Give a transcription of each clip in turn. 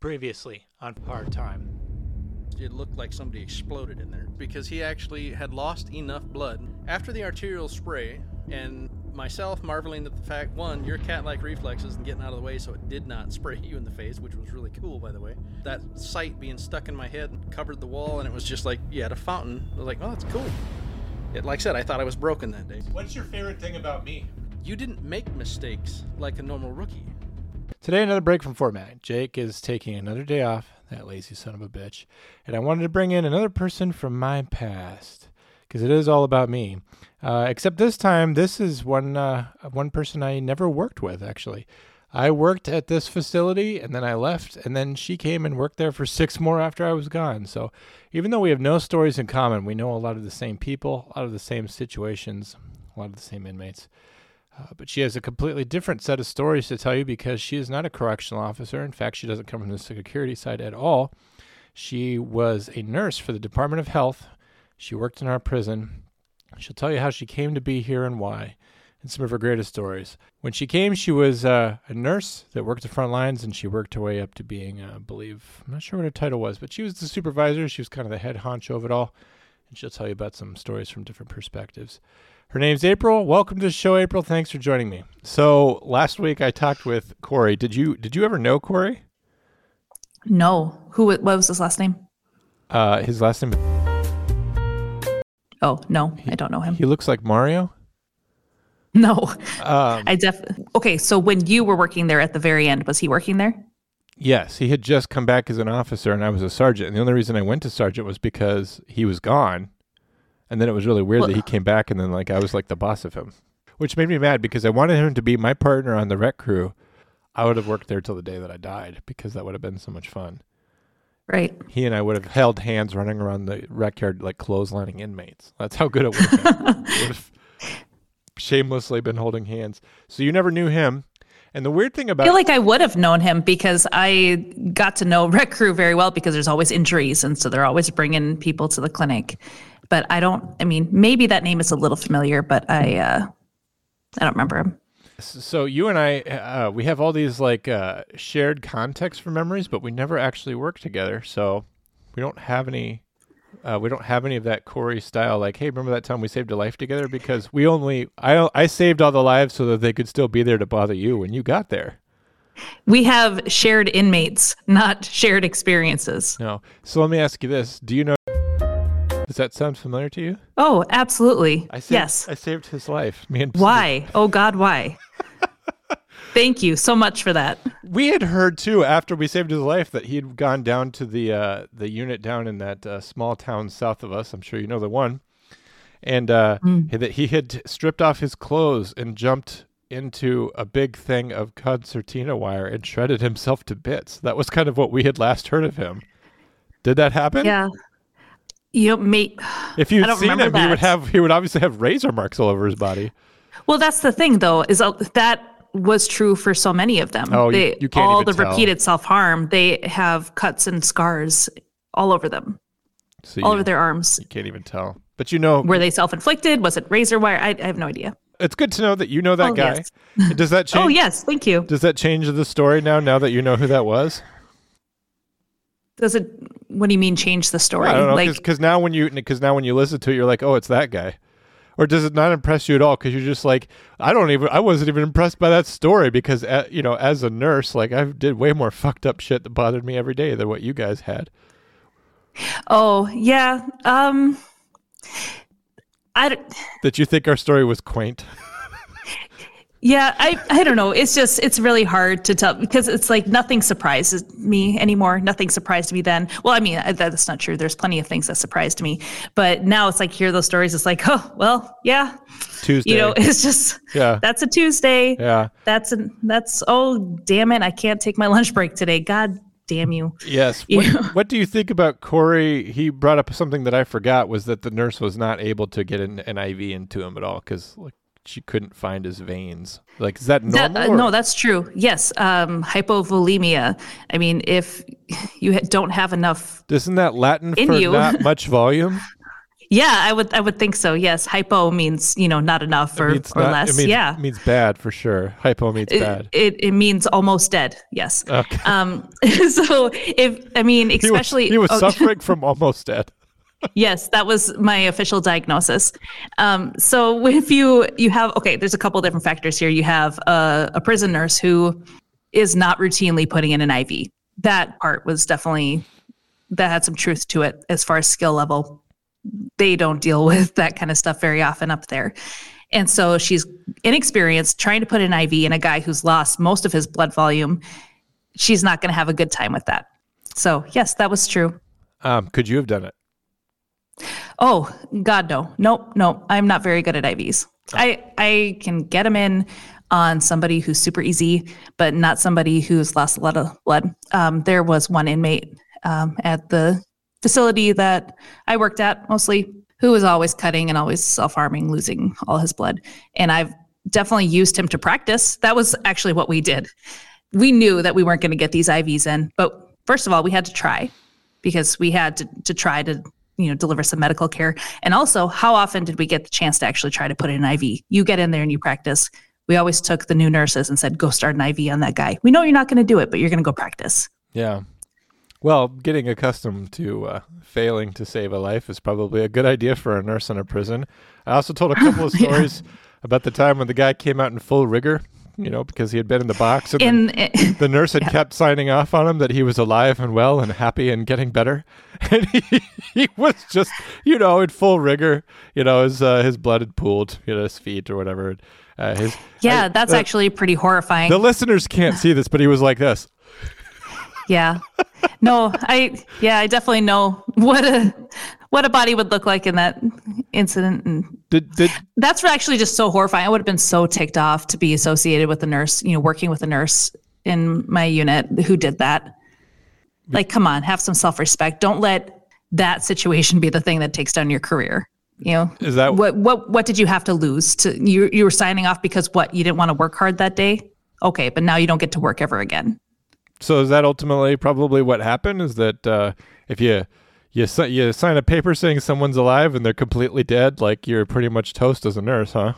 Previously on Hard Time. It looked like somebody exploded in there because he actually had lost enough blood after the arterial spray. And myself marveling at the fact one, your cat like reflexes and getting out of the way so it did not spray you in the face, which was really cool, by the way. That sight being stuck in my head covered the wall, and it was just like you had a fountain. I was like, oh, that's cool. It, like I said, I thought I was broken that day. What's your favorite thing about me? You didn't make mistakes like a normal rookie. Today, another break from format. Jake is taking another day off, that lazy son of a bitch. And I wanted to bring in another person from my past because it is all about me. Uh, except this time, this is one uh, one person I never worked with. Actually, I worked at this facility and then I left, and then she came and worked there for six more after I was gone. So, even though we have no stories in common, we know a lot of the same people, a lot of the same situations, a lot of the same inmates. Uh, but she has a completely different set of stories to tell you because she is not a correctional officer. In fact, she doesn't come from the security side at all. She was a nurse for the Department of Health. She worked in our prison. She'll tell you how she came to be here and why, and some of her greatest stories. When she came, she was uh, a nurse that worked the front lines, and she worked her way up to being, uh, I believe, I'm not sure what her title was, but she was the supervisor. She was kind of the head honcho of it all, and she'll tell you about some stories from different perspectives. Her name's April. Welcome to the show, April. Thanks for joining me. So last week I talked with Corey. Did you did you ever know Corey? No. Who? What was his last name? Uh, his last name. Oh no, I don't know him. He looks like Mario. No, Um, I def. Okay, so when you were working there at the very end, was he working there? Yes, he had just come back as an officer, and I was a sergeant. And the only reason I went to sergeant was because he was gone, and then it was really weird Well- that he came back, and then like I was like the boss of him, which made me mad because I wanted him to be my partner on the rec crew. I would have worked there till the day that I died because that would have been so much fun. Right. he and I would have held hands running around the rec yard like clotheslining inmates. That's how good it would have been. would have shamelessly been holding hands. So you never knew him. And the weird thing I about feel like I would have known him because I got to know rec crew very well because there's always injuries, and so they're always bringing people to the clinic. But I don't. I mean, maybe that name is a little familiar, but I. uh I don't remember him. so you and I uh, we have all these like uh, shared context for memories, but we never actually work together. So we don't have any. Uh, we don't have any of that Corey style, like, hey, remember that time we saved a life together? Because we only, I, I saved all the lives so that they could still be there to bother you when you got there. We have shared inmates, not shared experiences. No. So let me ask you this: Do you know? Does that sound familiar to you? Oh, absolutely. I saved, yes. I saved his life. Me and Why? Oh God, why? Thank you so much for that. We had heard too after we saved his life that he had gone down to the uh, the unit down in that uh, small town south of us. I'm sure you know the one, and uh, that he had stripped off his clothes and jumped into a big thing of concertina wire and shredded himself to bits. That was kind of what we had last heard of him. Did that happen? Yeah. You know, mate. If you'd seen him, remember he would have he would obviously have razor marks all over his body. Well, that's the thing, though, is uh, that was true for so many of them. Oh, they, you can't all the tell. repeated self harm, they have cuts and scars all over them, So all you, over their arms. you can't even tell. But you know, Were they self inflicted? Was it razor wire? I, I have no idea. it's good to know that you know that Oh, guy. yes. Does that oh, change? Oh, yes. Thank you. Does that change the story now? Now that you know who that was? Does it, what do you mean change the story? I don't know like, because now when you because now when you listen to it, you're like, oh, it's that guy. Or does it not impress you at all? Because you're just like, I don't even, I wasn't even impressed by that story because, uh, you know, as a nurse, like I did way more fucked up shit that bothered me every day than what you guys had. oh, yeah. Um, I, d- That you think our story was quaint. Yeah, I, I don't know. It's just it's really hard to tell because it's like nothing surprises me anymore. Nothing surprised me then. Well, I mean I- that's not true. There's plenty of things that surprised me, but now it's like hear those stories. It's like oh well, yeah, Tuesday. you know, it's just Yeah. That's a Tuesday. yeah. That's a that's oh damn it, I can't take my lunch break today. God damn you. Yes. You What, know? what do you think about Corey? He brought up something that I forgot was that the nurse was not able to get an, an IV into him at all because like she couldn't find his veins. Like, is that That- normal? uh, no, that's true. Yes, um, hypovolemia. I mean, if you don't have enough Isn't that Latin In for you. not much volume? Yeah, I would I would think so. Yes, hypo means you know not enough or, or not- less. It means, yeah, means bad for sure. Hypo means it, bad. it it means almost dead. Yes. Okay. Um. So if I mean He was- especially he was, oh, suffering from almost dead. Yes, that was my official diagnosis. Um. So if you you have okay, there's a couple different factors here. You have a, a prison nurse who is not routinely putting in an IV. That part was definitely that had some truth to it as far as skill level. They don't deal with that kind of stuff very often up there. And so she's inexperienced trying to put an IV in a guy who's lost most of his blood volume. She's not going to have a good time with that. So, yes, that was true. Um, could you have done it? Oh, God, no. Nope, nope. I'm not very good at IVs. I, I can get them in on somebody who's super easy, but not somebody who's lost a lot of blood. Um, there was one inmate um, at the facility that I worked at mostly who was always cutting and always self harming, losing all his blood. And I've definitely used him to practice. That was actually what we did. We knew that we weren't going to get these IVs in, but first of all, we had to try because we had to, to try to you know deliver some medical care and also how often did we get the chance to actually try to put in an iv you get in there and you practice we always took the new nurses and said go start an iv on that guy we know you're not going to do it but you're going to go practice Yeah. Well, getting accustomed to uh, failing to save a life is probably a good idea for a nurse in a prison. I also told a couple of Yeah. stories about the time when the guy came out in full rigor, you know, because he had been in the box and in the nurse had kept signing off on him that he was alive and well and happy and getting better. And he, he was just, you know, in full rigor. You know, his uh, his blood had pooled, you know, his feet or whatever. Uh, his yeah I- that's the- actually pretty horrifying The listeners can't see this, but he was like this. yeah no i yeah i definitely know what a what a body would look like in that incident and Did did that's actually just so horrifying. I would have been so ticked off to be associated with a nurse, you know, working with a nurse in my unit who did that. Like, come on, have some self respect. Don't let that situation be the thing that takes down your career. You know, is that what what what did you have to lose to you? You were signing off because what you didn't want to work hard that day. Okay, but now you don't get to work ever again. So is that ultimately probably what happened? Is that uh, if you you si- you sign a paper saying someone's alive and they're completely dead, like you're pretty much toast as a nurse, huh?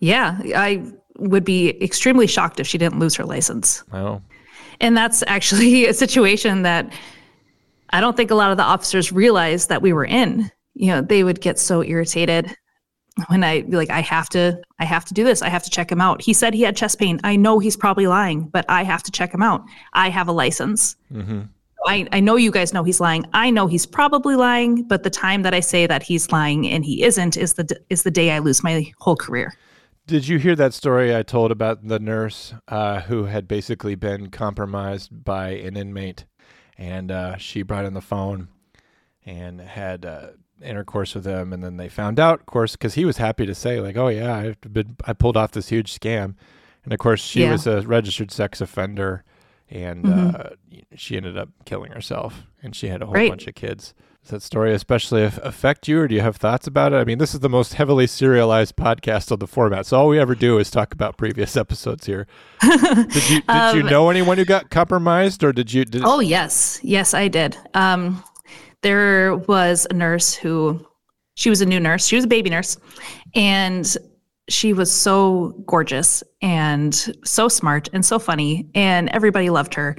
Yeah, I would be extremely shocked if she didn't lose her license. Oh, And that's actually a situation that I don't think a lot of the officers realized that we were in. You know, they would get so irritated when I be like, I have to, I have to do this. I have to check him out. He said he had chest pain. I know he's probably lying, but I have to check him out. I have a license. mm-hmm. I, I know you guys know he's lying. I know he's probably lying, but the time that I say that he's lying and he isn't is the is the day I lose my whole career. Did you hear that story I told about the nurse uh, who had basically been compromised by an inmate, and uh, she brought in the phone and had uh, intercourse with him, and then they found out, of course, because he was happy to say like, "Oh yeah, I've been I pulled off this huge scam," and of course she Yeah. was a registered sex offender, and Mhm. uh, she ended up killing herself, and she had a whole Right. bunch of kids. Does that story especially affect you, or do you have thoughts about it? I mean, this is the most heavily serialized podcast on the format, so all we ever do is talk about previous episodes here. Did you did you Um, know anyone who got compromised, or did you? Did, Oh yes, yes, I did. Um, there was a nurse who, she was a new nurse. She was a baby nurse, and she was so gorgeous and so smart and so funny, and everybody loved her.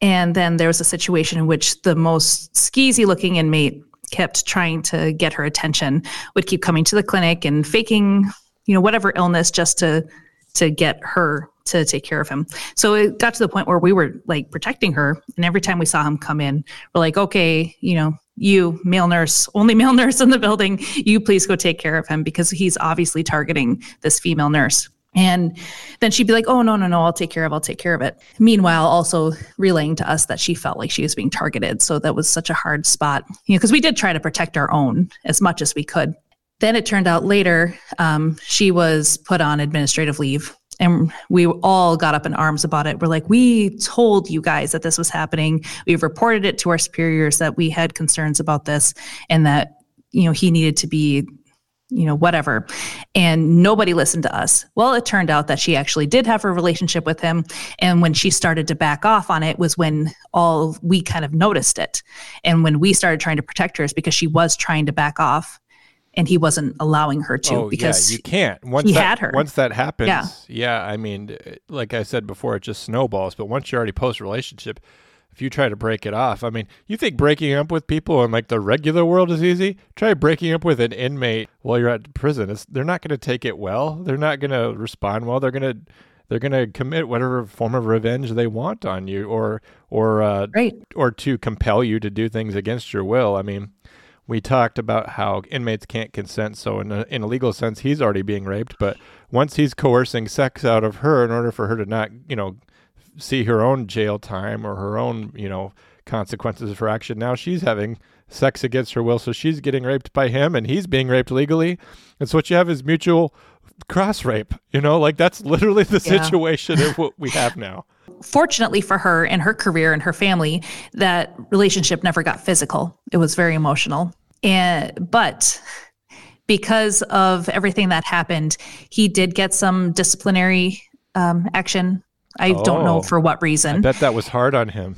And then there was a situation in which the most skeezy looking inmate kept trying to get her attention, would keep coming to the clinic and faking, you know, whatever illness just to to get her to take care of him. So it got to the point where we were like protecting her. And every time we saw him come in, we're like, okay, you know, you male nurse, only male nurse in the building, you please go take care of him because he's obviously targeting this female nurse. And then she'd be like, oh, no, no, no, I'll take care of. I'll take care of it. Meanwhile, also relaying to us that she felt like she was being targeted. So that was such a hard spot, you know, because we did try to protect our own as much as we could. Then it turned out later, um, she was put on administrative leave and we all got up in arms about it. We're like, we told you guys that this was happening. We've reported it to our superiors that we had concerns about this and that, you know, he needed to be you know, whatever. And nobody listened to us. Well, it turned out that she actually did have a relationship with him. And when she started to back off on it was when all we kind of noticed it. And when we started trying to protect her is because she was trying to back off and he wasn't allowing her to oh, because yeah, you can't. Once he that, had her. Once that happens, Yeah. yeah. I mean, uh, like I said before, it just snowballs. But once you're already post relationship, if you try to break it off, I mean, you think breaking up with people in like the regular world is easy? Try breaking up with an inmate while you're at prison. It's, they're not going to take it well. They're not going to respond well. They're going to they're going to commit whatever form of revenge they want on you, or or uh, right. or to compel you to do things against your will. I mean, we talked about how inmates can't consent. So in a, in a legal sense, he's already being raped. But once he's coercing sex out of her in order for her to not, you know, see her own jail time or her own, you know, consequences of her action, now she's having sex against her will. So she's getting raped by him and he's being raped legally. And so what you have is mutual cross rape. You know, like that's literally the Yeah. situation of what we have now. Fortunately for her and her career and her family, that relationship never got physical. It was very emotional. And but because of everything that happened, he did get some disciplinary um, action. I don't know Oh. for what I reason. bet that was hard on him.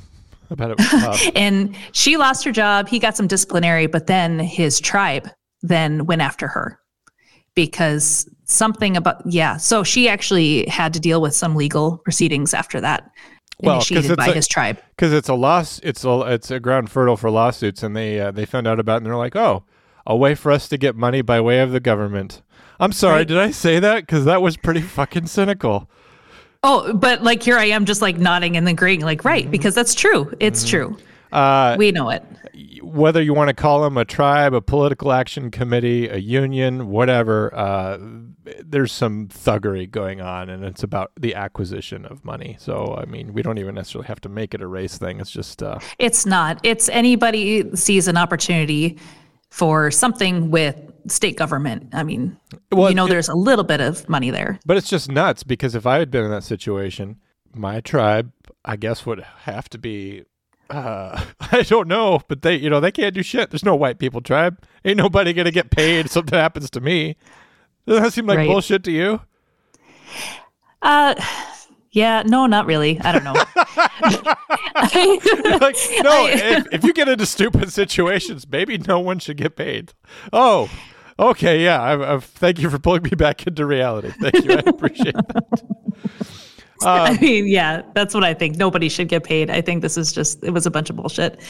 I bet it was tough. And she lost her job. He got some disciplinary, but then his tribe then went after her because something about yeah. So she actually had to deal with some legal proceedings after that, Well, initiated by a- his tribe. because it's a loss. It's a it's a ground fertile for lawsuits, and they uh, they found out about it, and they're like, oh, a way for us to get money by way of the government. I'm sorry, Right. did I say that? Because that was pretty fucking cynical. Oh, but like here I am just like nodding and agreeing, like, right, because that's true. It's true. Uh, We know it. whether you want to call them a tribe, a political action committee, a union, whatever, uh, there's some thuggery going on, and it's about the acquisition of money. So, I mean, we don't even necessarily have to make it a race thing. It's just, uh, It's not. It's anybody sees an opportunity for something with state government. I mean, Well, you know, it- there's a little bit of money there. But it's just nuts because if I had been in that situation, my tribe, I guess, would have to be. Uh, I don't know, but they, you know, they can't do shit. There's no white people tribe. Ain't nobody gonna get paid if something happens to me. Doesn't that seem like Right. bullshit to you? Uh, yeah, no, not really. I don't know. like, no, if, if you get into stupid situations, maybe no one should get paid. Oh, okay, yeah. I, I, thank you for pulling me back into reality. Thank you. I appreciate that. I um, mean, yeah, that's what I think. Nobody should get paid. I think this is just, it was a bunch of bullshit.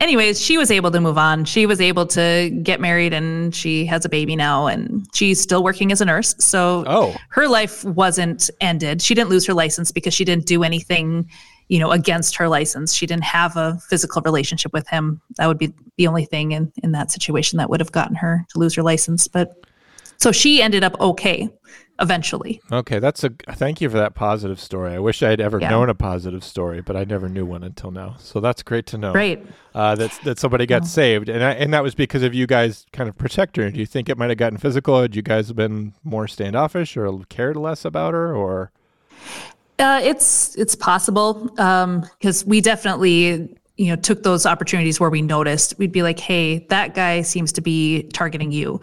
Anyways, she was able to move on. She was able to get married and she has a baby now and she's still working as a nurse. So Oh. her life wasn't ended. She didn't lose her license because she didn't do anything, you know, against her license. She didn't have a physical relationship with him. That would be the only thing in, in that situation that would have gotten her to lose her license. But so she ended up okay eventually. Okay, that's a thank you for that positive story. I wish I had ever Yeah. known a positive story, but I never knew one until now. So that's great to know. Right. uh, that that somebody got saved, and I, and that was because of you guys kind of protect her. Do you think it might have gotten physical? Had you guys been more standoffish or cared less about her, or Uh, it's it's possible because we definitely you know took those opportunities where we noticed we'd be like, hey, that guy seems to be targeting you.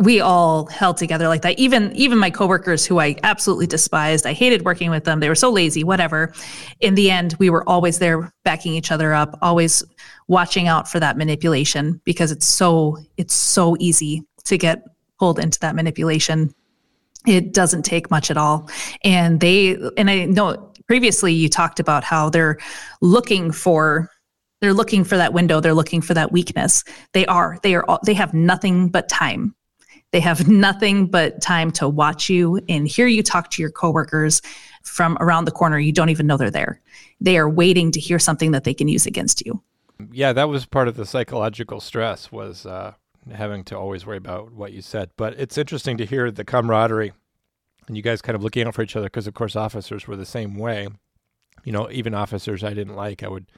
We all held together like that. Even even my coworkers, who I absolutely despised, I hated working with them. They were so lazy. Whatever. In the end, we were always there, backing each other up, always watching out for that manipulation because it's so it's so easy to get pulled into that manipulation it doesn't take much at all and they and i know previously you talked about how they're looking for they're looking for that window they're looking for that weakness they are they are all, they have nothing but time they have nothing but time to watch you and hear you talk to your coworkers from around the corner you don't even know they're there they are waiting to hear something that they can use against you yeah, that was part of the psychological stress was uh, having to always worry about what you said. But it's interesting to hear the camaraderie and you guys kind of looking out for each other because, of course, officers were the same way. You know, even officers I didn't like, I would.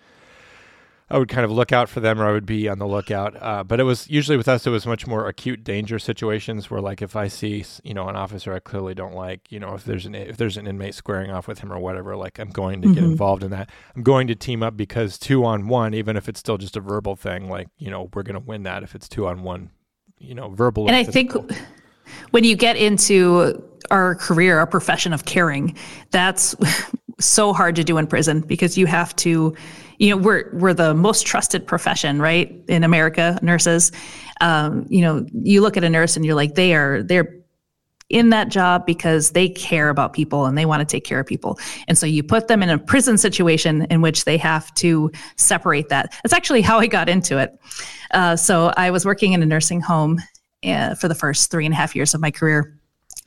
I would kind of look out for them, or I would be on the lookout. Uh, but it was usually with us, it was much more acute danger situations where, like, if I see, you know, an officer I clearly don't like, you know, if there's an if there's an inmate squaring off with him or whatever, like, I'm going to get Mhm. involved in that. I'm going to team up because two on one, even if it's still just a verbal thing, like, you know, we're going to win that if it's two on one, you know, verbal. And I think when you get into our career, our profession of caring, that's so hard to do in prison because you have to, you know, we're we're the most trusted profession, right, in America, nurses. Um, you know, you look at a nurse and you're like, they are they're in that job because they care about people and they want to take care of people. And so you put them in a prison situation in which they have to separate that. That's actually how I got into it. Uh, so I was working in a nursing home uh, for the first three and a half years of my career.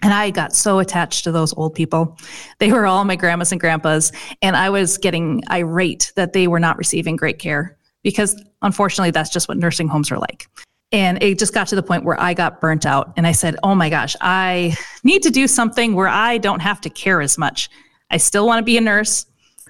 And I got so attached to those old people. They were all my grandmas and grandpas. And I was getting irate that they were not receiving great care because unfortunately, that's just what nursing homes are like. And it just got to the point where I got burnt out. And I said, oh my gosh, I need to do something where I don't have to care as much. I still want to be a nurse.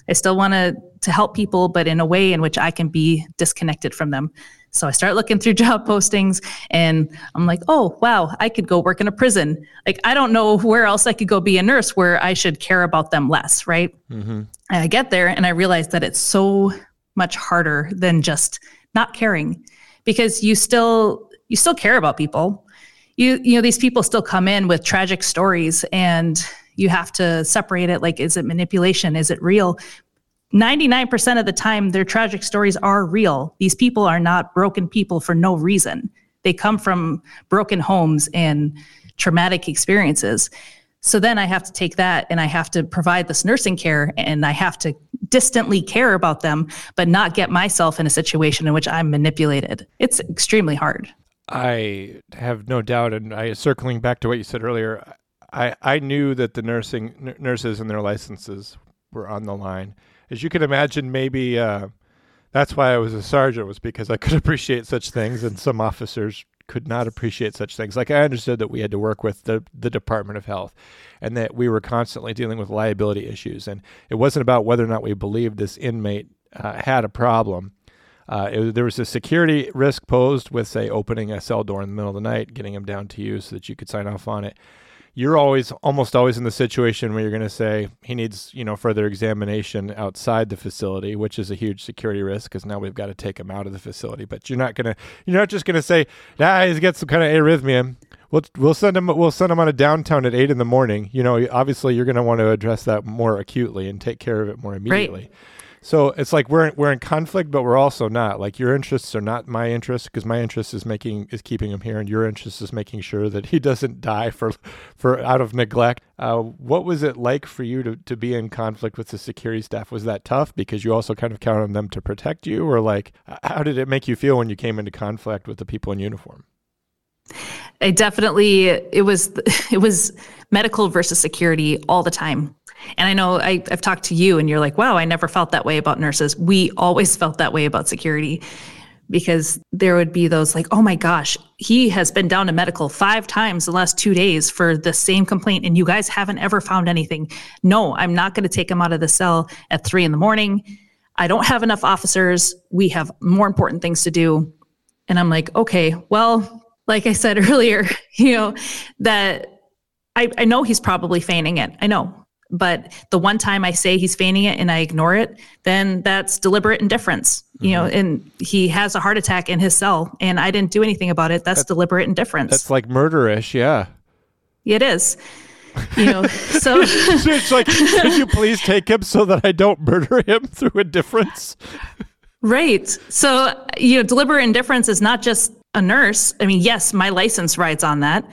I still want to, to help people, but in a way in which I can be disconnected from them. So I start looking through job postings and I'm like, oh, wow, I could go work in a prison. Like, I don't know where else I could go be a nurse where I should care about them less, right? Mm-hmm. And I get there and I realize that it's so much harder than just not caring because you still you still care about people. You you know these people still come in with tragic stories and you have to separate it like is it manipulation is it real 99% of the time their tragic stories are real these people are not broken people for no reason they come from broken homes and traumatic experiences so then i have to take that and i have to provide this nursing care and i have to distantly care about them, but not get myself in a situation in which I'm manipulated. It's extremely hard. I have no doubt, and I circling back to what you said earlier. I, I knew that the nursing n- nurses and their licenses were on the line. As you can imagine, maybe uh, that's why I was a sergeant was because I could appreciate such things, and some officers could not appreciate such things. Like I understood that we had to work with the the Department of Health, and that we were constantly dealing with liability issues. And it wasn't about whether or not we believed this inmate uh, had a problem. Uh, it, there was a security risk posed with, say, opening a cell door in the middle of the night, getting him down to you so that you could sign off on it. You're always, almost always in the situation where you're going to say he needs, you know, further examination outside the facility, which is a huge security risk because now we've got to take him out of the facility. But you're not going to, you're not just going to say, nah, he's got some kind of arrhythmia we'll we'll send him we'll send him on a downtown at eight in the morning. You know, obviously you're going to want to address that more acutely and take care of it more immediately. Right. So it's like we're we're in conflict, but we're also not. Like your interests are not my interests because my interest is making is keeping him here, and your interest is making sure that he doesn't die for for out of neglect. Uh, what was it like for you to to be in conflict with the security staff? Was that tough because you also kind of count on them to protect you, or like how did it make you feel when you came into conflict with the people in uniform? I definitely it was it was medical versus security all the time. And I know I, I've talked to you and you're like, wow, I never felt that way about nurses. We always felt that way about security because there would be those like, oh my gosh, he has been down to medical five times the last two days for the same complaint, and you guys haven't ever found anything. No, I'm not going to take him out of the cell at three in the morning. I don't have enough officers. We have more important things to do. And I'm like, okay, well, like I said earlier, you know, that I, I know he's probably feigning it. I know. But the one time I say he's feigning it and I ignore it, then that's deliberate indifference. Mm-hmm. You know, mm-hmm. and he has a heart attack in his cell and I didn't do anything about it. That's, that's deliberate indifference. That's like murderish, yeah. It is. You know, so it's like, could you please take him so that I don't murder him through indifference? Right. So, you know, deliberate indifference is not just a nurse, I mean, yes, my license rides on that.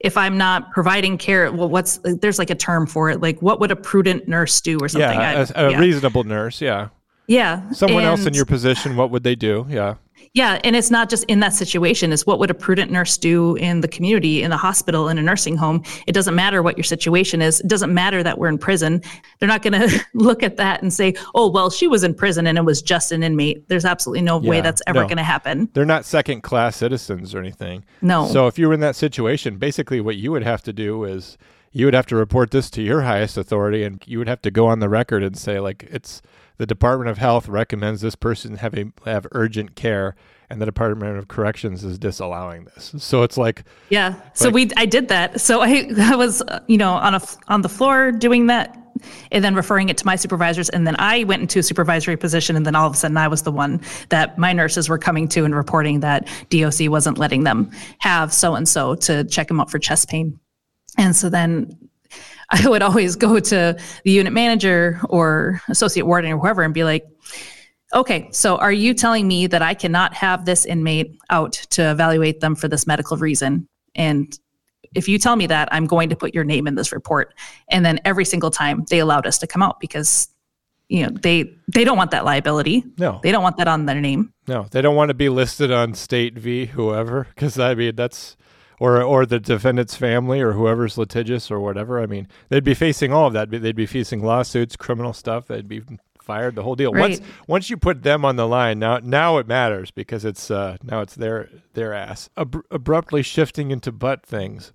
If I'm not providing care, well, what's there's like a term for it. Like, what would a prudent nurse do, or something? Yeah, a, a yeah. reasonable nurse. Yeah. Yeah. Someone and, else in your position, what would they do? Yeah. Yeah, and it's not just in that situation. It's what would a prudent nurse do in the community, in the hospital, in a nursing home. It doesn't matter what your situation is. It doesn't matter that we're in prison. They're not going to look at that and say, "Oh, well, she was in prison and it was just an inmate." There's absolutely no yeah, way that's ever no. going to happen. They're not second-class citizens or anything. No. So if you were in that situation, basically what you would have to do is you would have to report this to your highest authority and you would have to go on the record and say like it's the Department of Health recommends this person have a, have urgent care, and the Department of Corrections is disallowing this. So it's like yeah. Like, so we I did that. So I I was you know on a on the floor doing that and then referring it to my supervisors. And then I went into a supervisory position. And then all of a sudden, I was the one that my nurses were coming to and reporting that DOC wasn't letting them have so and so to check them out for chest pain. And so then I would always go to the unit manager or associate warden or whoever and be like, okay, so are you telling me that I cannot have this inmate out to evaluate them for this medical reason? And if you tell me that, I'm going to put your name in this report. And then every single time they allowed us to come out because you know they they don't want that liability. No, they don't want that on their name. No, they don't want to be listed on state v whoever because I mean that's or or the defendant's family or whoever's litigious or whatever. I mean they'd be facing all of that. They'd be facing lawsuits, criminal stuff. They'd be fired, the whole deal. Right. Once once you put them on the line, now now it matters because it's uh, now it's their their ass. Ab- abruptly shifting into butt things.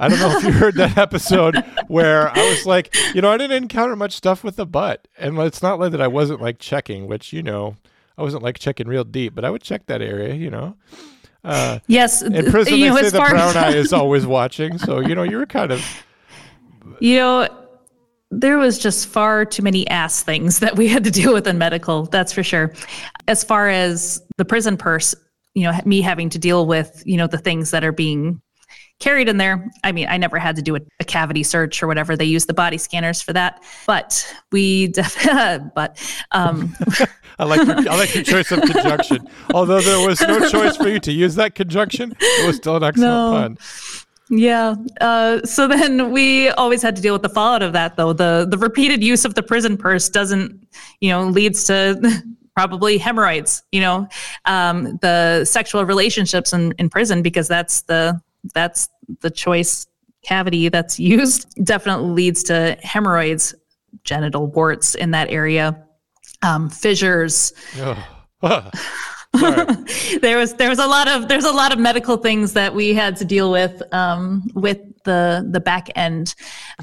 I don't know if you heard that episode where I was like, you know, I didn't encounter much stuff with the butt, and it's not like that I wasn't like checking, which you know, I wasn't like checking real deep, but I would check that area, you know. Uh, yes, in prison you they know, say the brown eye is always watching, so you know you're kind of. You know, there was just far too many ass things that we had to deal with in medical that's for sure as far as the prison purse you know me having to deal with you know the things that are being carried in there i mean i never had to do a, a cavity search or whatever they use the body scanners for that but we def- but um I like your, I like your choice of conjunction. Although there was no choice for you to use that conjunction, it was still an excellent no. pun. Yeah. Uh, so then we always had to deal with the fallout of that, though. The the repeated use of the prison purse doesn't, you know, leads to probably hemorrhoids. You know, um, the sexual relationships in, in prison because that's the that's the choice cavity that's used definitely leads to hemorrhoids, genital warts in that area, um, fissures. there was there was a lot of there's a lot of medical things that we had to deal with um, with the the back end.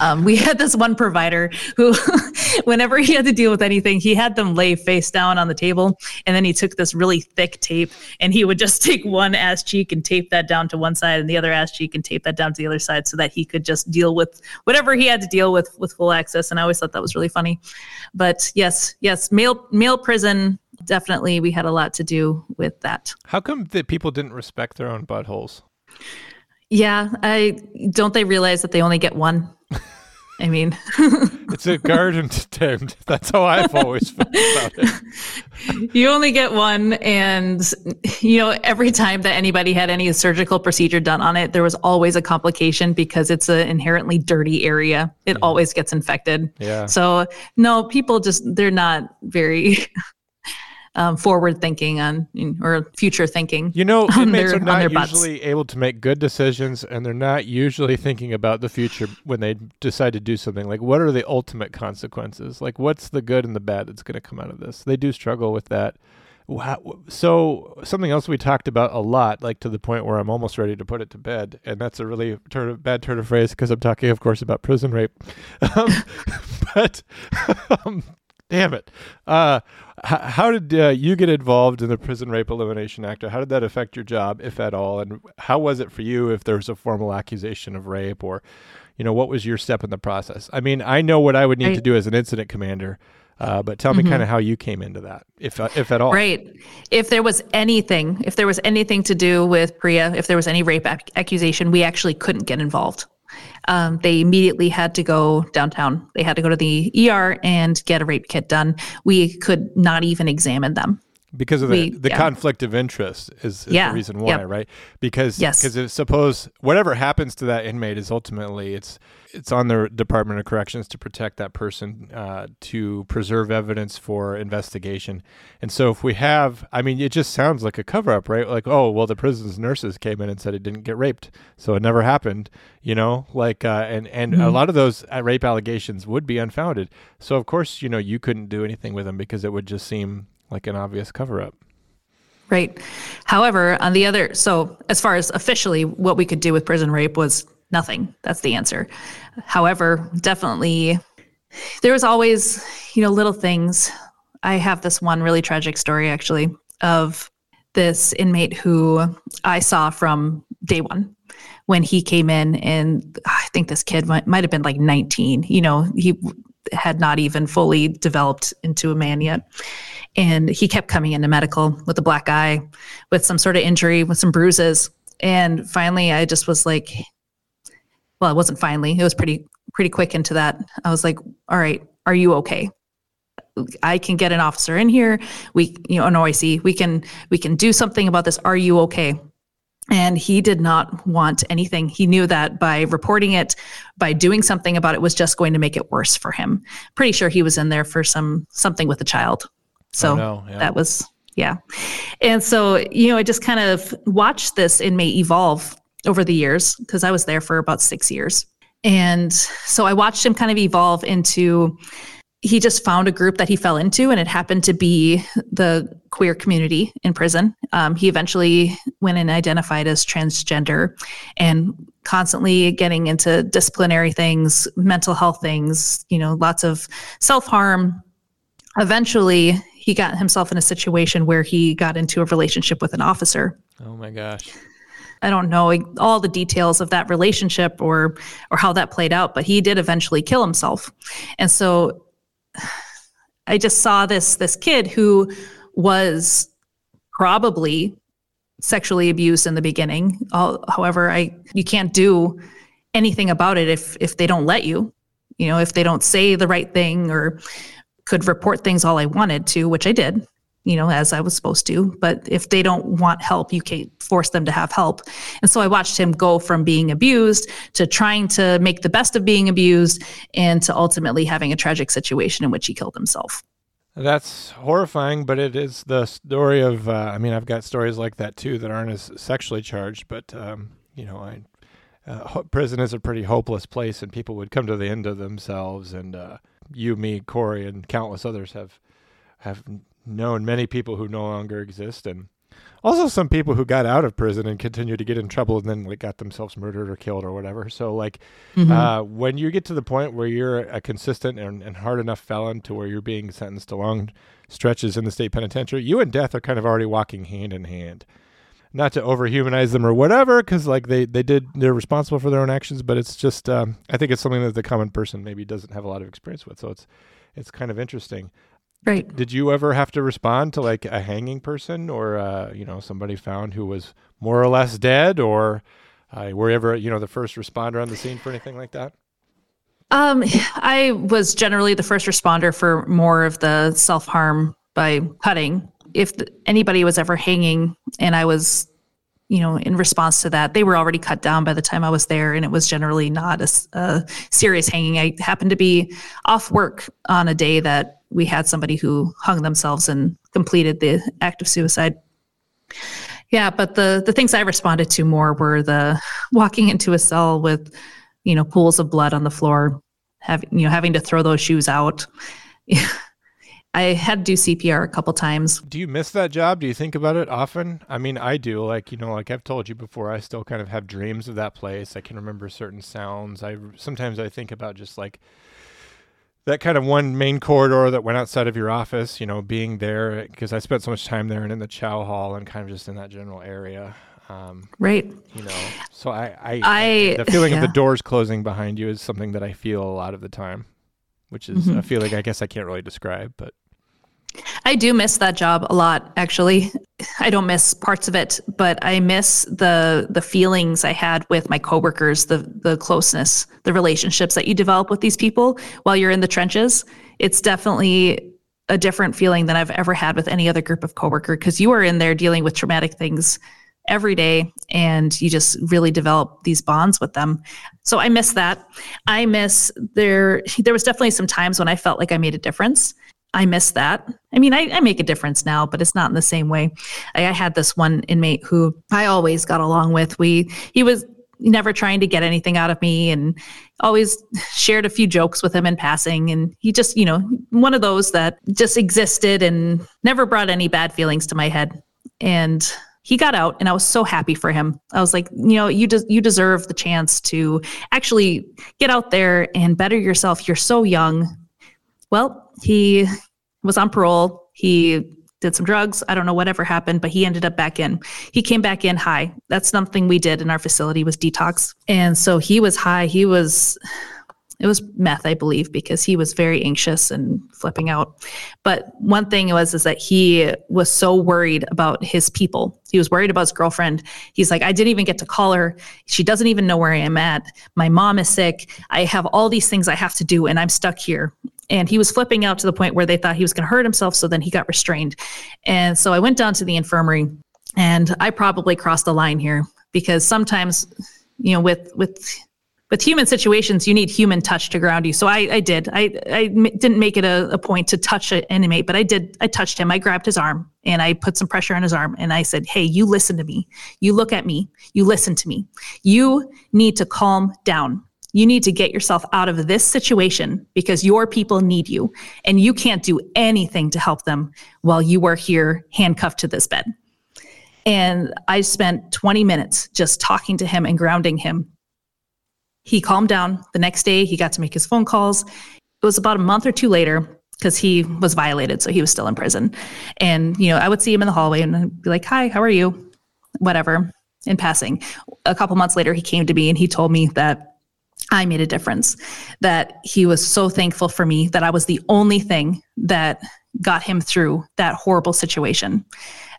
Um, we had this one provider who, whenever he had to deal with anything, he had them lay face down on the table, and then he took this really thick tape and he would just take one ass cheek and tape that down to one side, and the other ass cheek and tape that down to the other side, so that he could just deal with whatever he had to deal with with full access. And I always thought that was really funny. But yes, yes, male male prison definitely we had a lot to do with that. How come that people didn't respect their own buttholes? Yeah, I don't they realize that they only get one? I mean, it's a garden to tend. That's how I've always felt about it. You only get one, and you know, every time that anybody had any surgical procedure done on it, there was always a complication because it's an inherently dirty area. It mm-hmm. always gets infected. Yeah. So no, people just they're not very um, forward thinking on or future thinking. You know, inmates their, are not usually able to make good decisions, and they're not usually thinking about the future when they decide to do something. Like, what are the ultimate consequences? Like, what's the good and the bad that's going to come out of this? They do struggle with that. So something else we talked about a lot, like to the point where I'm almost ready to put it to bed, and that's a really turn of, bad turn of phrase because I'm talking, of course, about prison rape. Um, but um, damn it, uh, how did uh, you get involved in the Prison Rape Elimination Act? Or How did that affect your job, if at all? And how was it for you if there was a formal accusation of rape or, you know, what was your step in the process? I mean, I know what I would need I, to do as an incident commander, uh, but tell me mm-hmm. kind of how you came into that, if uh, if at all. Right. If there was anything, if there was anything to do with PREA, if there was any rape ac- accusation, we actually couldn't get involved um, they immediately had to go downtown. They had to go to the ER and get a rape kit done. We could not even examine them because of the, we, the yeah. conflict of interest is, is yeah. the reason why, yep. right? Because yes. because suppose whatever happens to that inmate is ultimately it's it's on the Department of Corrections to protect that person, uh, to preserve evidence for investigation. And so, if we have, I mean, it just sounds like a cover up, right? Like, oh, well, the prison's nurses came in and said it didn't get raped, so it never happened, you know? Like, uh, and and mm-hmm. a lot of those uh, rape allegations would be unfounded. So, of course, you know, you couldn't do anything with them because it would just seem like an obvious cover up. Right. However, on the other, so as far as officially what we could do with prison rape was nothing. That's the answer. However, definitely there was always, you know, little things. I have this one really tragic story actually of this inmate who I saw from day one when he came in and I think this kid might, might have been like 19. You know, he had not even fully developed into a man yet. And he kept coming into medical with a black eye, with some sort of injury, with some bruises. And finally, I just was like, well, it wasn't finally, it was pretty, pretty quick into that. I was like, all right, are you okay? I can get an officer in here. We, you know, an OIC. We can, we can do something about this. Are you okay? And he did not want anything. He knew that by reporting it, by doing something about it, was just going to make it worse for him. Pretty sure he was in there for some something with a child. So Oh, no, yeah. that was yeah. And so you know, I just kind of watched this inmate evolve over the years because I was there for about six years, and so I watched him kind of evolve into he just found a group that he fell into, and it happened to be the queer community in prison. Um, he eventually went and identified as transgender and constantly getting into disciplinary things, mental health things, you know, lots of self harm. Eventually, he got himself in a situation where he got into a relationship with an officer. Oh my gosh. I don't know all the details of that relationship or or how that played out, but he did eventually kill himself. And so I just saw this this kid who was probably sexually abused in the beginning. However, I you can't do anything about it if if they don't let you. You know, if they don't say the right thing or could report things all I wanted to, which I did, you know, as I was supposed to. But if they don't want help, you can't force them to have help. And so I watched him go from being abused to trying to make the best of being abused and to ultimately having a tragic situation in which he killed himself. That's horrifying, but it is the story of. Uh, I mean, I've got stories like that too that aren't as sexually charged, but um, you know, I, uh, prison is a pretty hopeless place, and people would come to the end of themselves. And uh, you, me, Corey, and countless others have have known many people who no longer exist, and also some people who got out of prison and continue to get in trouble and then like got themselves murdered or killed or whatever. So like uh, when you get to the point where you're a consistent and, and hard enough felon to where you're being sentenced to long stretches in the state penitentiary, you and death are kind of already walking hand in hand. Not to overhumanize them or whatever, because like they they did they're responsible for their own actions, but it's just um, I think it's something that the common person maybe doesn't have a lot of experience with. So it's it's kind of interesting. Right. Did you ever have to respond to like a hanging person or uh, you know somebody found who was more or less dead, or uh, were you ever you know the first responder on the scene for anything like that? Um, I was generally the first responder for more of the self harm by cutting. If anybody was ever hanging and I was, you know, in response to that, they were already cut down by the time I was there, and it was generally not a serious hanging. I happened to be off work on a day that we had somebody who hung themselves and completed the act of suicide. Yeah, but the the things I responded to more were the walking into a cell with, you know, pools of blood on the floor, having you know having to throw those shoes out. I had to do CPR a couple times. Do you miss that job? Do you think about it often? I mean, I do. Like, you know, like I've told you before, I still kind of have dreams of that place. I can remember certain sounds. I sometimes I think about just like that kind of one main corridor that went outside of your office, you know, being there because I spent so much time there and in the chow hall and kind of just in that general area. Um, Right. you know, so I, I, I- the feeling of the doors closing behind you is something that I feel a lot of the time, which is Mhm. a feeling I guess I can't really describe, but I do miss that job a lot, actually. I don't miss parts of it, but I miss the the feelings I had with my coworkers, the the closeness, the relationships that you develop with these people while you're in the trenches. It's definitely a different feeling than I've ever had with any other group of coworker because you are in there dealing with traumatic things every day and you just really develop these bonds with them. So I miss that. I miss there there was definitely some times when I felt like I made a difference. I miss that. I mean, I, I make a difference now, but it's not in the same way. I, I had this one inmate who I always got along with. We he was never trying to get anything out of me and always shared a few jokes with him in passing and he just you know one of those that just existed and never brought any bad feelings to my head and he got out and i was so happy for him i was like you know you des- you deserve the chance to actually get out there and better yourself you're so young well he was on parole he did some drugs i don't know whatever happened but he ended up back in he came back in high that's something we did in our facility was detox and so he was high he was It was meth, I believe, because he was very anxious and flipping out. But one thing was is that he was so worried about his people. He was worried about his girlfriend. He's like, I didn't even get to call her. She doesn't even know where I am at. My mom is sick. I have all these things I have to do, and I'm stuck here. And he was flipping out to the point where they thought he was going to hurt himself. So then he got restrained. And so I went down to the infirmary, and I probably crossed the line here because sometimes, you know, with with with human situations, you need human touch to ground you. So I, I did. I, I didn't make it a, a point to touch an inmate, but I did. I touched him. I grabbed his arm and I put some pressure on his arm and I said, Hey, you listen to me. You look at me. You listen to me. You need to calm down. You need to get yourself out of this situation because your people need you and you can't do anything to help them while you are here handcuffed to this bed. And I spent 20 minutes just talking to him and grounding him he calmed down. The next day, he got to make his phone calls. It was about a month or two later because he was violated, so he was still in prison. And you know, I would see him in the hallway and I'd be like, "Hi, how are you?" Whatever, in passing. A couple months later, he came to me and he told me that I made a difference. That he was so thankful for me that I was the only thing that got him through that horrible situation.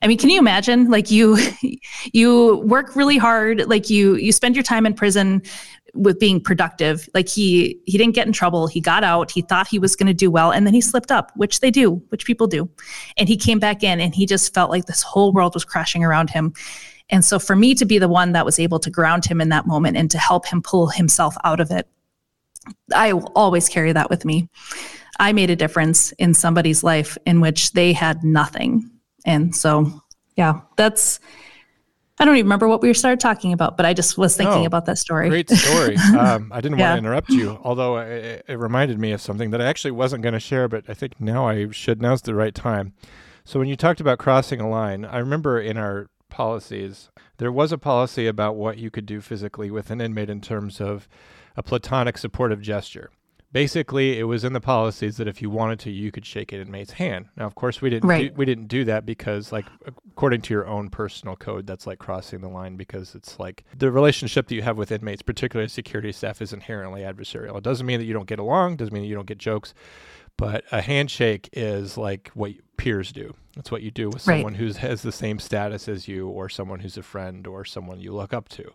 I mean, can you imagine like you you work really hard, like you you spend your time in prison with being productive. Like he he didn't get in trouble. He got out. He thought he was going to do well, and then he slipped up, which they do, which people do. And he came back in, and he just felt like this whole world was crashing around him. And so for me to be the one that was able to ground him in that moment and to help him pull himself out of it, I will always carry that with me. I made a difference in somebody's life in which they had nothing. And so, yeah, that's I don't even remember what we started talking about, but I just was thinking no, about that story. Great story. um, I didn't yeah. want to interrupt you, although it, it reminded me of something that I actually wasn't going to share, but I think now I should. Now's the right time. So when you talked about crossing a line, I remember in our policies. There was a policy about what you could do physically with an inmate in terms of a platonic supportive gesture. Basically it was in the policies that if you wanted to you could shake an inmate's hand. Now of course we didn't right. do, we didn't do that because like according to your own personal code that's like crossing the line because it's like the relationship that you have with inmates particularly security staff is inherently adversarial. It doesn't mean that you don't get along doesn't mean that you don't get jokes but a handshake is like what peers do it's what you do with someone right. who has the same status as you or someone who's a friend or someone you look up to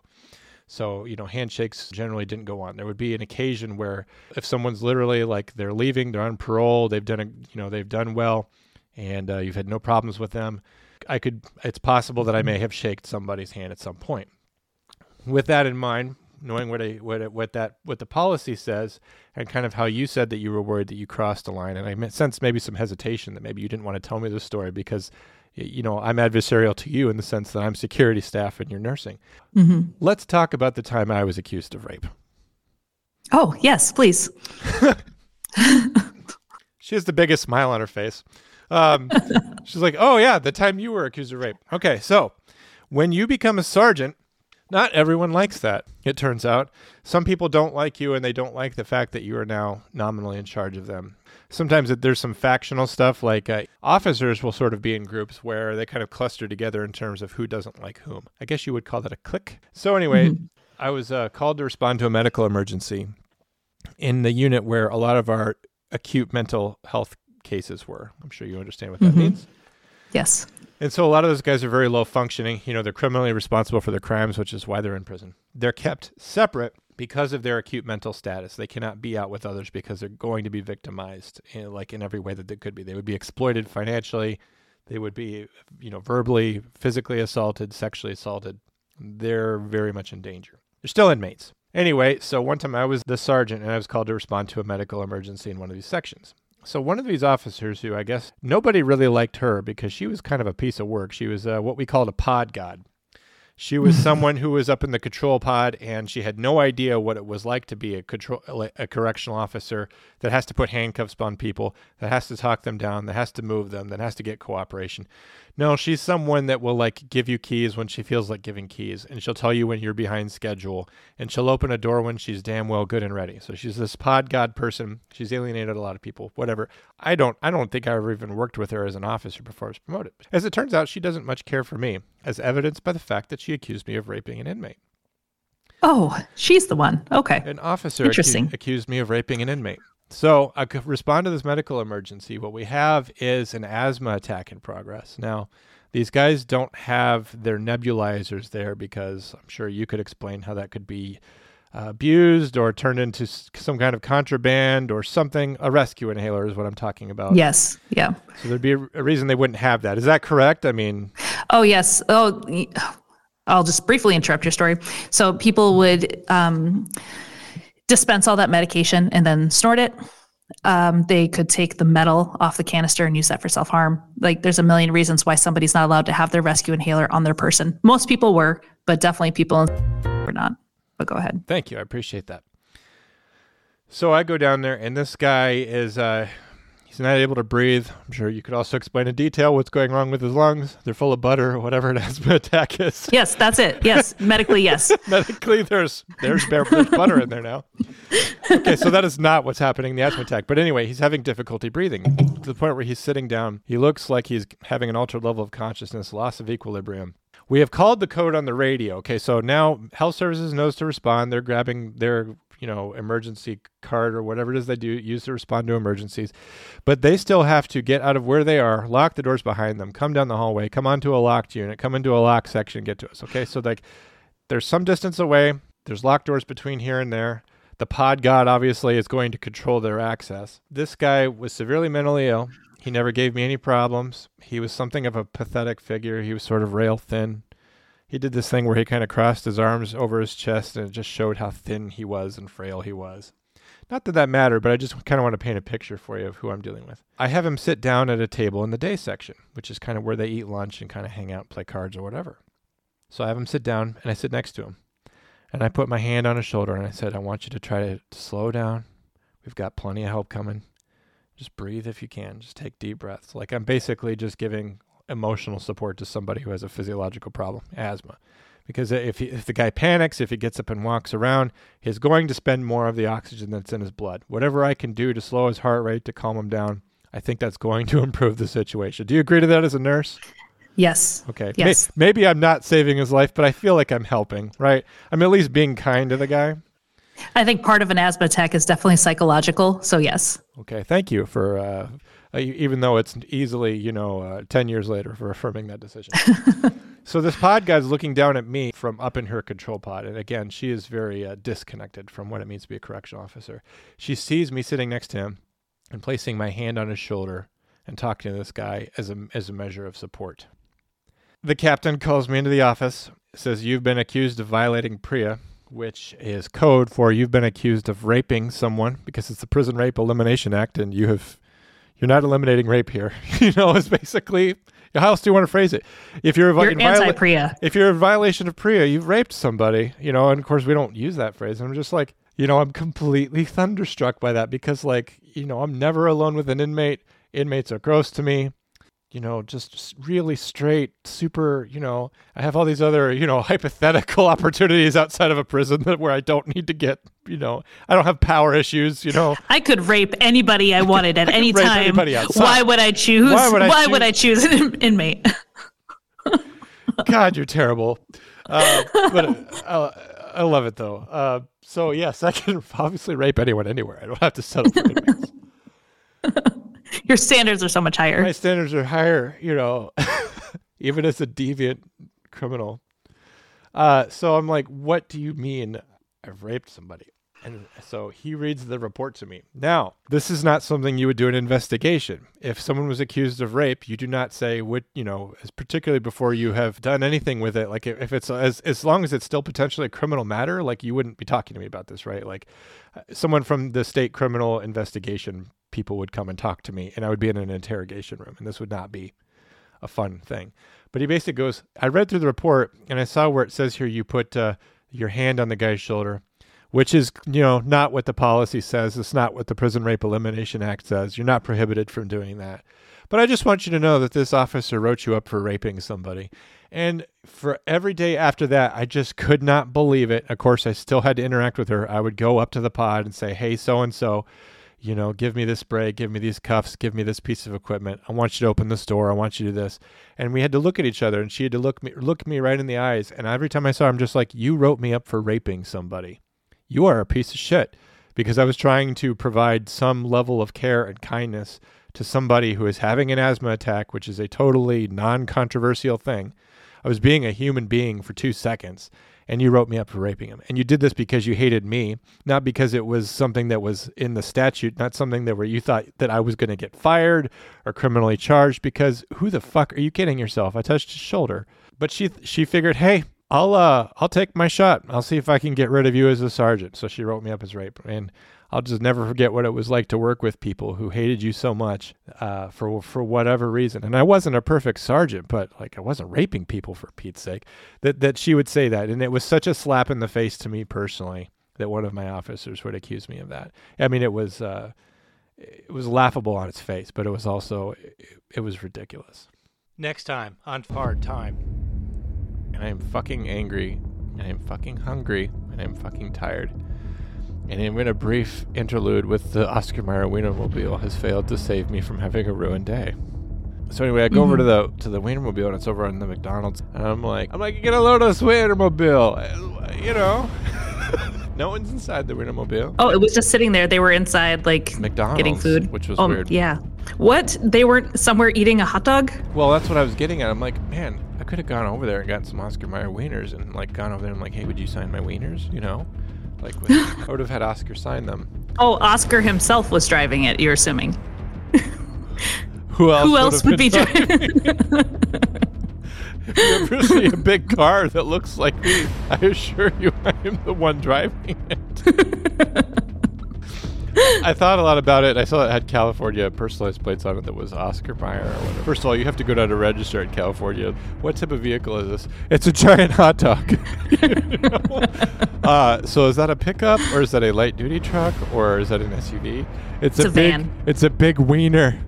so, you know, handshakes generally didn't go on. There would be an occasion where if someone's literally like they're leaving, they're on parole, they've done a, you know, they've done well and uh, you've had no problems with them, I could it's possible that I may have shaked somebody's hand at some point. With that in mind, knowing what a, what what that what the policy says and kind of how you said that you were worried that you crossed the line and I sense maybe some hesitation that maybe you didn't want to tell me this story because you know, I'm adversarial to you in the sense that I'm security staff and you're nursing. Mm-hmm. Let's talk about the time I was accused of rape. Oh, yes, please. she has the biggest smile on her face. Um, she's like, oh, yeah, the time you were accused of rape. Okay, so when you become a sergeant, not everyone likes that, it turns out. Some people don't like you and they don't like the fact that you are now nominally in charge of them sometimes there's some factional stuff like uh, officers will sort of be in groups where they kind of cluster together in terms of who doesn't like whom i guess you would call that a clique so anyway mm-hmm. i was uh, called to respond to a medical emergency in the unit where a lot of our acute mental health cases were i'm sure you understand what that mm-hmm. means yes and so a lot of those guys are very low functioning you know they're criminally responsible for their crimes which is why they're in prison they're kept separate because of their acute mental status, they cannot be out with others because they're going to be victimized in, like in every way that they could be. They would be exploited financially. They would be, you know, verbally, physically assaulted, sexually assaulted. They're very much in danger. They're still inmates. Anyway, so one time I was the sergeant and I was called to respond to a medical emergency in one of these sections. So one of these officers, who I guess nobody really liked her because she was kind of a piece of work. She was uh, what we called a pod god. She was someone who was up in the control pod and she had no idea what it was like to be a control a correctional officer that has to put handcuffs on people, that has to talk them down, that has to move them, that has to get cooperation. No, she's someone that will like give you keys when she feels like giving keys, and she'll tell you when you're behind schedule, and she'll open a door when she's damn well good and ready. So she's this pod god person. She's alienated a lot of people. Whatever. I don't. I don't think I ever even worked with her as an officer before I was promoted. As it turns out, she doesn't much care for me, as evidenced by the fact that she accused me of raping an inmate. Oh, she's the one. Okay. An officer Interesting. acu- accused me of raping an inmate. So I could respond to this medical emergency. What we have is an asthma attack in progress. Now, these guys don't have their nebulizers there because I'm sure you could explain how that could be uh, abused or turned into some kind of contraband or something. A rescue inhaler is what I'm talking about. Yes. Yeah. So there'd be a, a reason they wouldn't have that. Is that correct? I mean, Oh, yes. Oh, I'll just briefly interrupt your story. So people would um, dispense all that medication and then snort it. Um, they could take the metal off the canister and use that for self harm. Like, there's a million reasons why somebody's not allowed to have their rescue inhaler on their person. Most people were, but definitely people were not. But go ahead. Thank you. I appreciate that. So I go down there, and this guy is uh, he's not able to breathe. I'm sure you could also explain in detail what's going wrong with his lungs. They're full of butter or whatever an asthma attack is. Yes, that's it. Yes, medically, yes. Medically, there's there's, bare, butter in there now. Okay, so that is not what's happening in the asthma attack. But anyway, he's having difficulty breathing to the point where he's sitting down. He looks like he's having an altered level of consciousness, loss of equilibrium. We have called the code on the radio. Okay, so now health services knows to respond. They're grabbing their you know emergency card or whatever it is they do use to respond to emergencies, but they still have to get out of where they are, lock the doors behind them, come down the hallway, come onto a locked unit, come into a locked section, get to us. Okay, so like there's some distance away. There's locked doors between here and there. The pod god obviously is going to control their access. This guy was severely mentally ill. He never gave me any problems. He was something of a pathetic figure. He was sort of rail thin. He did this thing where he kind of crossed his arms over his chest and it just showed how thin he was and frail he was. Not that that mattered, but I just kind of want to paint a picture for you of who I'm dealing with. I have him sit down at a table in the day section, which is kind of where they eat lunch and kind of hang out, play cards or whatever. So I have him sit down and I sit next to him. And I put my hand on his shoulder and I said, I want you to try to slow down. We've got plenty of help coming. Just breathe if you can. Just take deep breaths. Like I'm basically just giving emotional support to somebody who has a physiological problem, asthma. Because if, he, if the guy panics, if he gets up and walks around, he's going to spend more of the oxygen that's in his blood. Whatever I can do to slow his heart rate, to calm him down, I think that's going to improve the situation. Do you agree to that as a nurse? Yes. Okay. May- Yes. maybe I'm not saving his life, but I feel like I'm helping, right? I'm at least being kind to the guy. I think part of an asthma attack is definitely psychological. So, yes. Okay. Thank you for, uh, uh, even though it's easily, you know, uh, 10 years later for affirming that decision. so this pod guy's looking down at me from up in her control pod. And again, she is very uh, disconnected from what it means to be a correctional officer. She sees me sitting next to him and placing my hand on his shoulder and talking to this guy as a, as a measure of support. The captain calls me into the office, says, You've been accused of violating PREA, which is code for you've been accused of raping someone because it's the Prison Rape Elimination Act and you have you're not eliminating rape here. you know, it's basically how else do you want to phrase it? If you're, You're in anti PREA. if you're in violation of PREA, you've raped somebody, you know, and of course we don't use that phrase. And I'm just like, you know, I'm completely thunderstruck by that because like, you know, I'm never alone with an inmate. Inmates are gross to me. You know, just, really straight, super, you know, I have all these other, you know, hypothetical opportunities outside of a prison that where I don't need to get, you know, I don't have power issues, you know. I could rape anybody I wanted at any Rape time. Why would I choose? Why would I would I choose an inmate? God, you're terrible. Uh, but uh, I love it though. Uh, so yes, I can obviously rape anyone anywhere. I don't have to settle for inmates. Your standards are so much higher. My standards are higher, you know, even as a deviant criminal. Uh, so I'm like, what do you mean I've raped somebody? And so he reads the report to me. Now, this is not something you would do an investigation. If someone was accused of rape, you do not say what you know, particularly before you have done anything with it. Like if if it's as as long as it's still potentially a criminal matter, like you wouldn't be talking to me about this, right? Like uh, someone from the state criminal investigation people would come and talk to me, and I would be in an interrogation room, and this would not be a fun thing. But he basically goes, I read through the report, and I saw where it says here you put uh, your hand on the guy's shoulder which is you know not what the policy says. It's not what the prison rape elimination act says. You're not prohibited from doing that. But i just want you to know that this officer wrote you up for raping somebody. And for every day after that i just could not believe it. Of course i still had to interact with her. I would go up to the pod and say hey so and so you know, give me this spray, give me these cuffs, give me this piece of equipment. I want you to open this door. I want you to do this. And we had to look at each other and she had to look me look me right in the eyes. And every time I saw her, I'm just like, you wrote me up for raping somebody. You are a piece of shit. Because I was trying to provide some level of care and kindness to somebody who is having an asthma attack, which is a totally non controversial thing. I was being a human being for two seconds and you wrote me up for raping him. And you did this because you hated me, not because it was something that was in the statute, not something that where you thought that I was going to get fired or criminally charged. Because who the fuck are you kidding yourself? I touched his shoulder, but she she figured, hey, I'll uh I'll take my shot. I'll see if I can get rid of you as a sergeant. So she wrote me up as rape, and I'll just never forget what it was like to work with people who hated you so much uh, for for whatever reason. And I wasn't a perfect sergeant, but like I wasn't raping people for Pete's sake. That that she would say that, and it was such a slap in the face to me personally that one of my officers would accuse me of that. I mean, it was uh, it was laughable on its face, but it was also it, it was ridiculous. Next time on Hard Time, and I am fucking angry, and I am fucking hungry, and I am fucking tired and in a brief interlude with the Oscar Mayer Wienermobile has failed to save me from having a ruined day. So anyway, I go over to mm-hmm. the to the Wienermobile and it's over on the McDonald's, and I'm like, I'm like, get a load of this Wienermobile, you know. no one's inside the Wienermobile. Oh, it was just sitting there. They were inside, like McDonald's, getting food, which was oh, weird. Yeah. What? They weren't somewhere eating a hot dog? Well, that's what I was getting at. I'm like, man, I could have gone over there and gotten some Oscar Mayer wieners and like gone over there and like, hey, would you sign my wieners? You know. Like, with, I would have had Oscar sign them. Oh, Oscar himself was driving it. You're assuming. Who else? Who else would, would be driving? if you ever see a big car that looks like me, I assure you, I am the one driving it. I thought a lot about it. I saw it had California personalized plates on it that was Oscar Mayer or whatever. First of all, you have to go down to register in California. What type of vehicle is this? It's a giant hot dog. uh, so is that a pickup or is that a light duty truck or is that an SUV? It's, it's a, a, big, van. It's a big wiener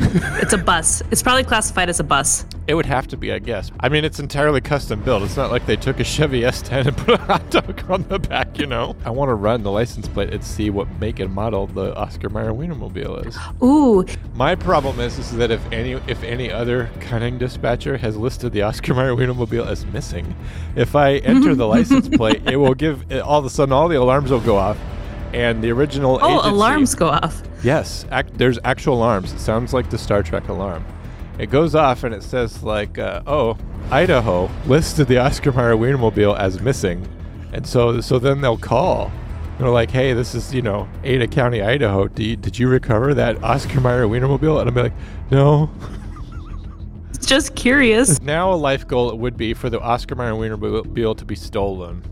it's a bus. It's probably classified as a bus. It would have to be, I guess. I mean, it's entirely custom built. It's not like they took a Chevy S10 and put a hot dog on the back, you know? I want to run the license plate and see what make and model the Oscar Mayer Wienermobile is. Ooh. My problem is, is that if any if any other cunning dispatcher has listed the Oscar Mayer Wienermobile as missing, if I enter the license plate, it will give all of a sudden all the alarms will go off and the original oh agency, alarms go off. Yes there's actual alarms. It sounds like the star trek alarm. It goes off and it says like uh, oh idaho listed the oscar mayer wienermobile as missing. And so so then they'll call. They're like hey this is you know ada county idaho. You, did you recover that oscar mayer wienermobile? And I'm like no. Just curious. Now a life goal it would be for the oscar mayer wienermobile to be stolen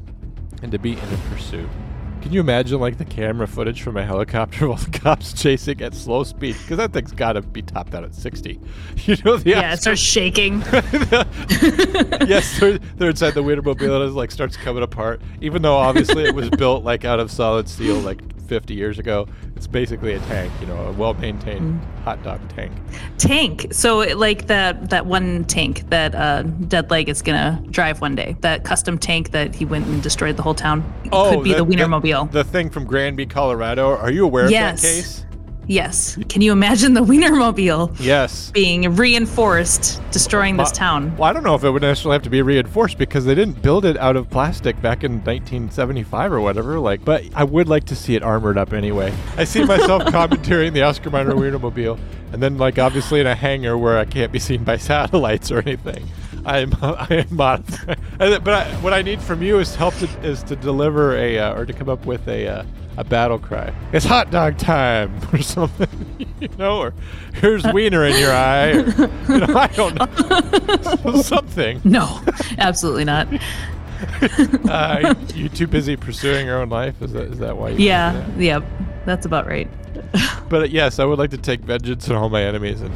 and to be in a pursuit can you imagine like the camera footage from a helicopter while the cops chasing at slow speed? Because that thing's got to be topped out at 60. You know the yeah, it starts shaking. yes, they're, they're, inside the Wienermobile and it like starts coming apart. Even though obviously it was built like out of solid steel, like 50 years ago. It's basically a tank, you know, a well-maintained mm. hot dog tank. Tank. So like that that one tank that uh, Dead Leg is gonna drive one day. That custom tank that he went and destroyed the whole town. Oh, could be the, the Wienermobile. The, the, thing from Granby, Colorado. Are you aware yes. of that case? Yes. Can you imagine the Wienermobile? Yes. Being reinforced, destroying this town. Well, I don't know if it would necessarily have to be reinforced because they didn't build it out of plastic back in 1975 or whatever. Like, but I would like to see it armored up anyway. I see myself commandeering the Oscar Mayer Wienermobile, and then like obviously in a hangar where I can't be seen by satellites or anything. I am I am modified. but I, what I need from you is help to is to deliver a uh, or to come up with a. Uh, a battle cry. It's hot dog time or something, you know, or here's wiener in your eye. Or, you know, I don't know. something. No, absolutely not. uh, you too busy pursuing your own life? Is that is that why? You yeah, that? yeah, that's about right. but uh, yes, I would like to take vengeance on all my enemies and